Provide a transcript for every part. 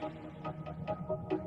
Thank you.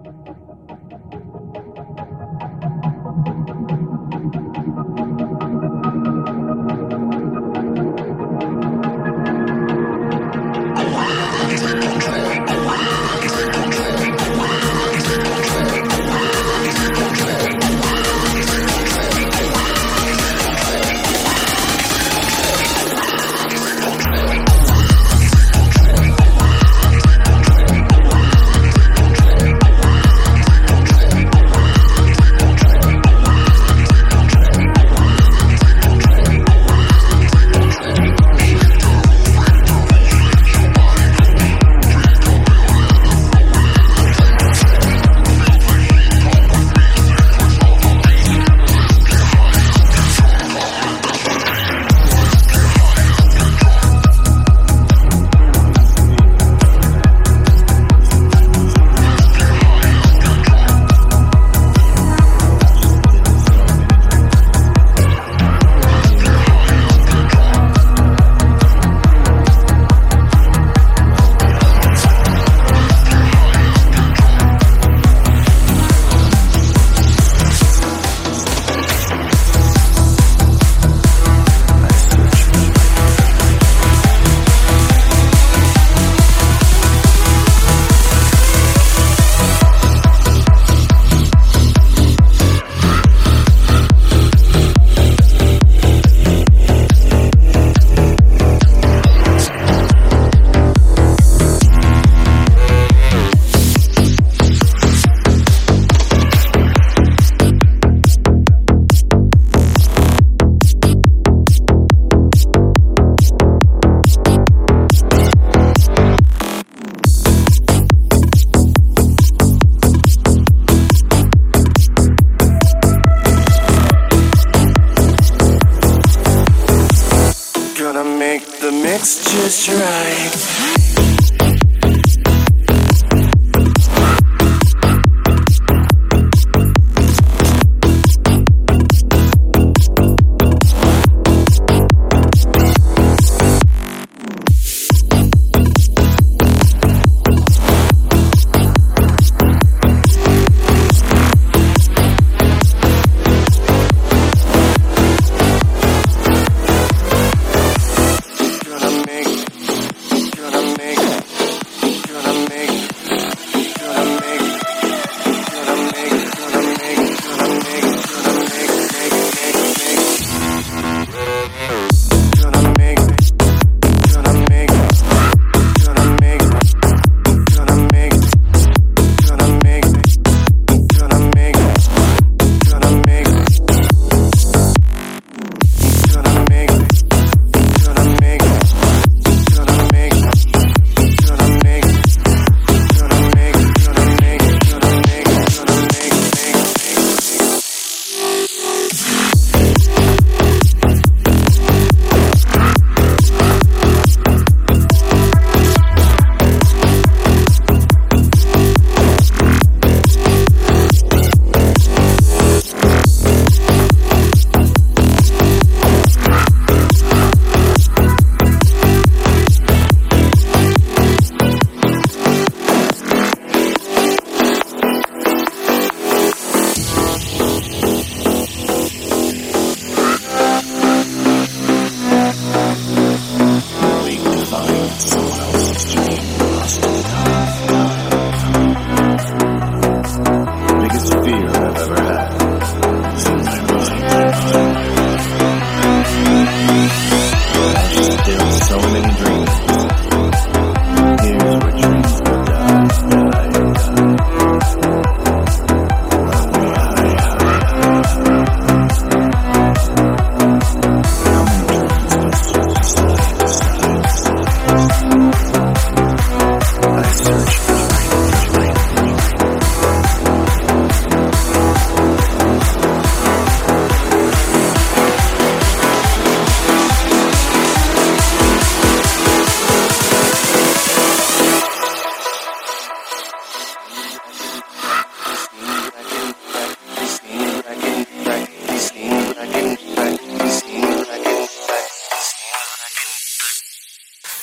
Make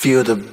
Feel the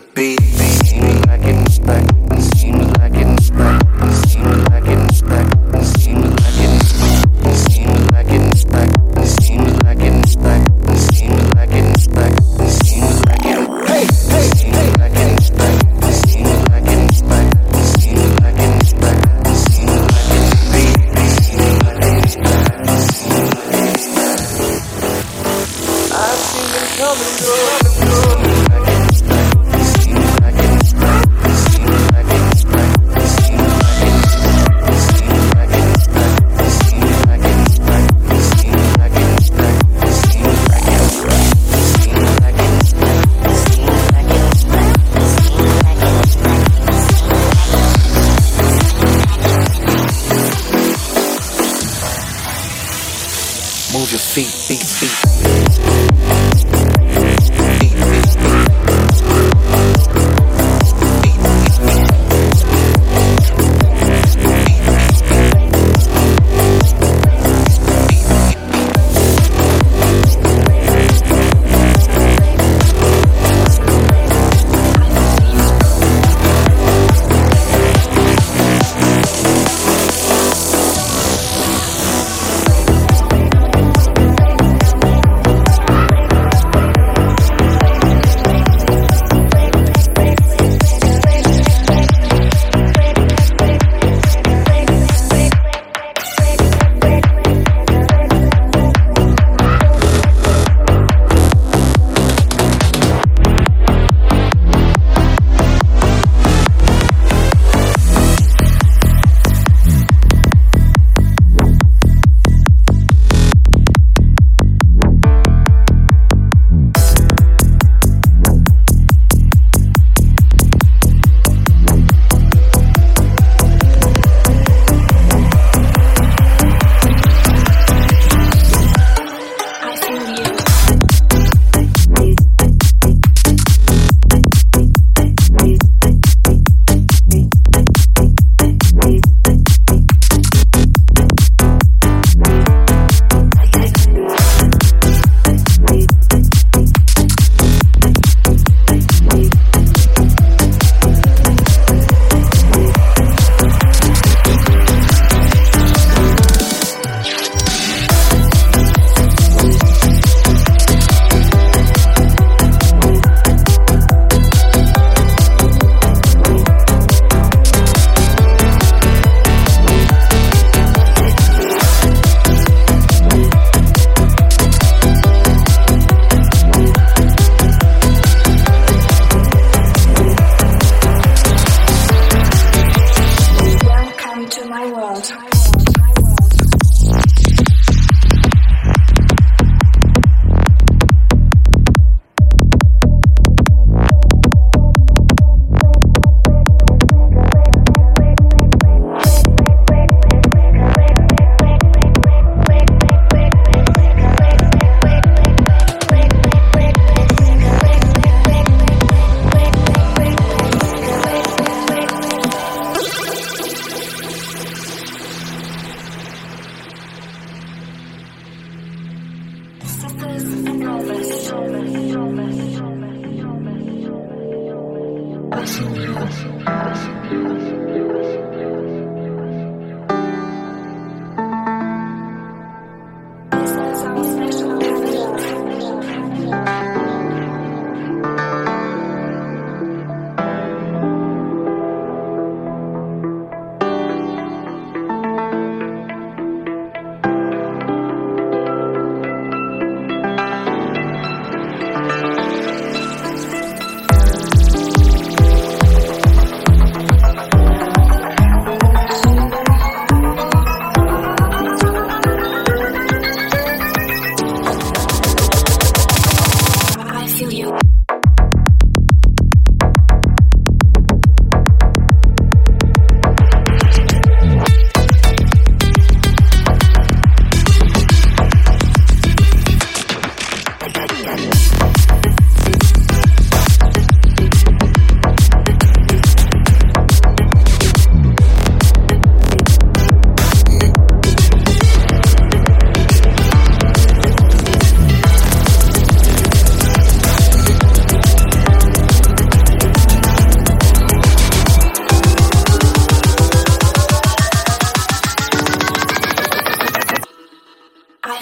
my world.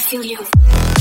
feel you.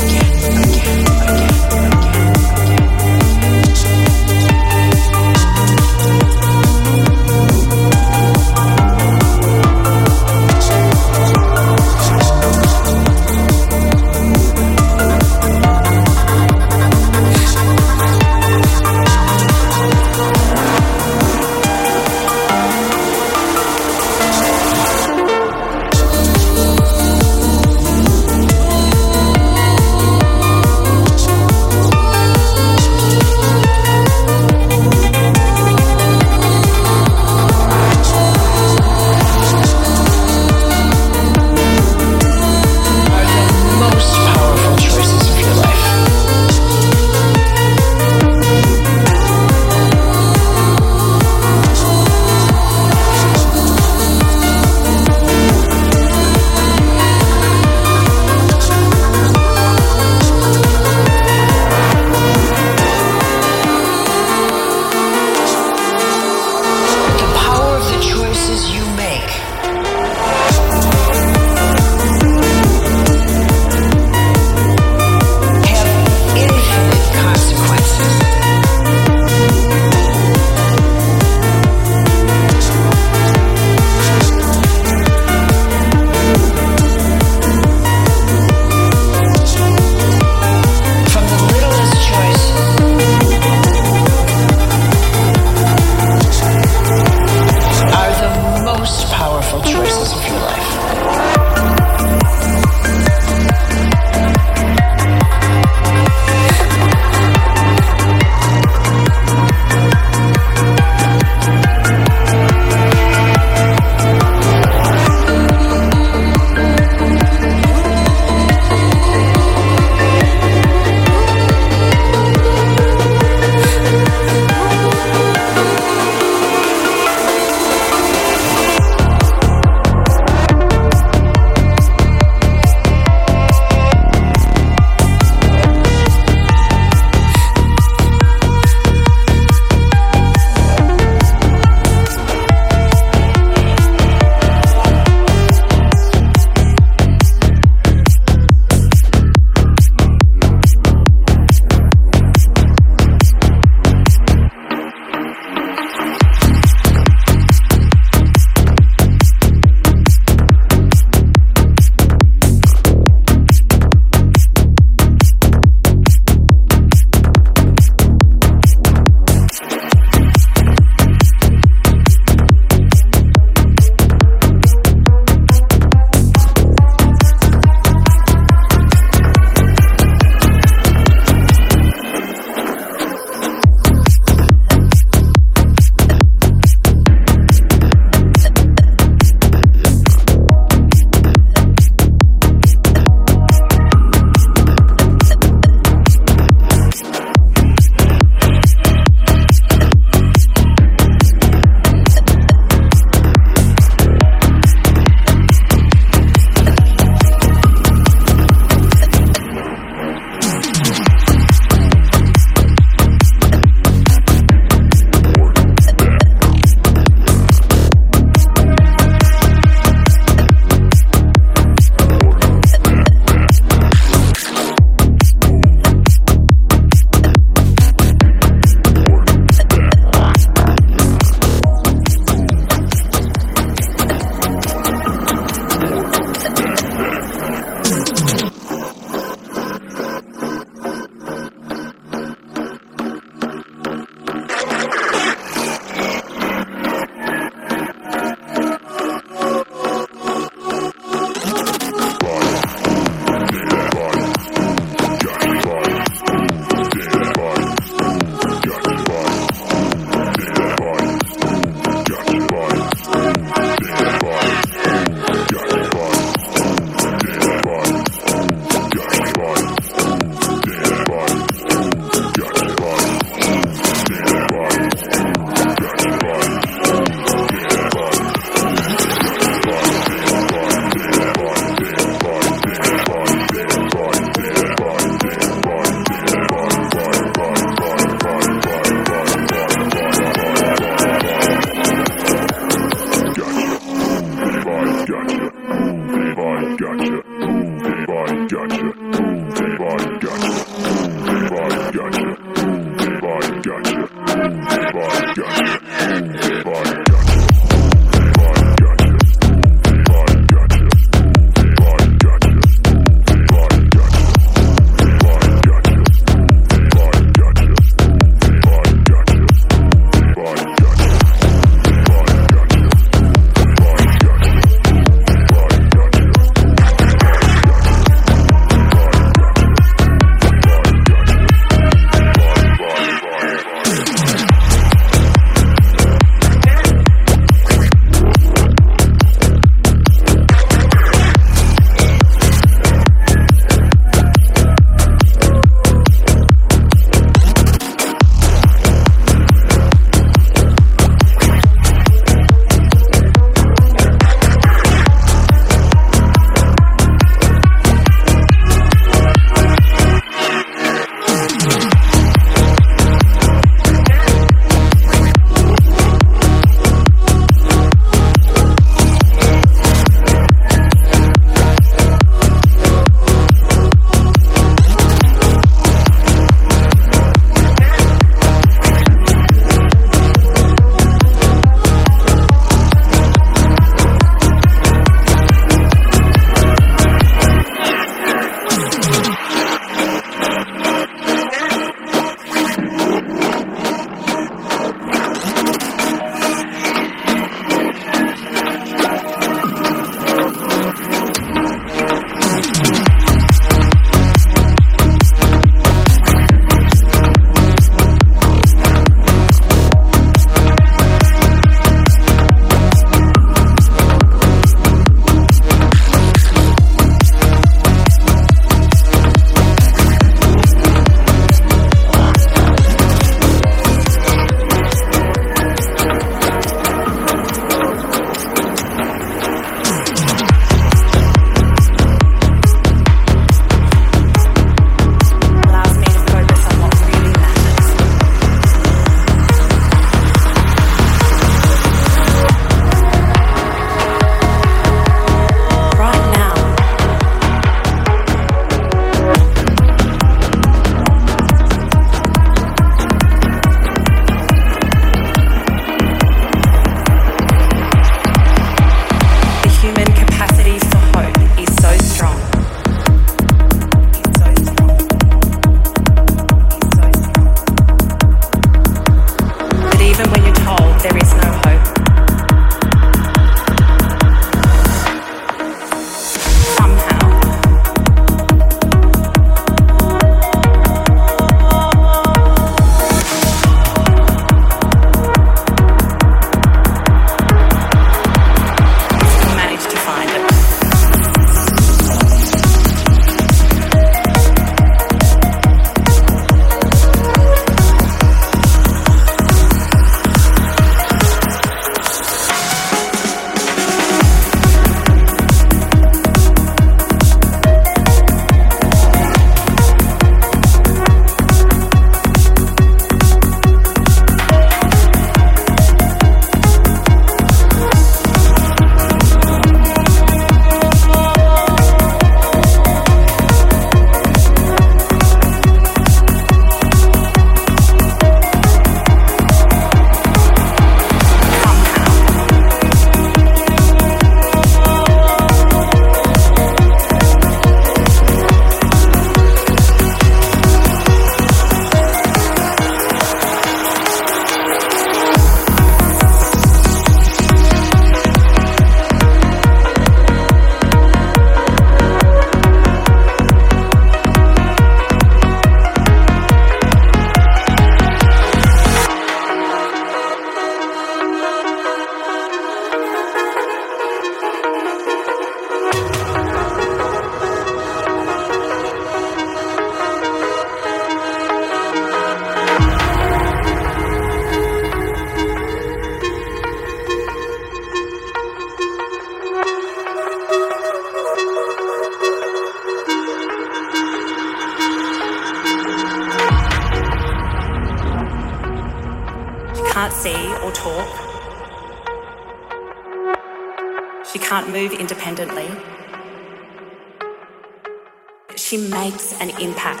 Makes an impact.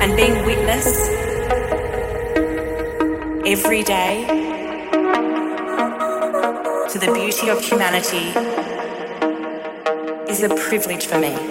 And being witness every day to the beauty of humanity is a privilege for me.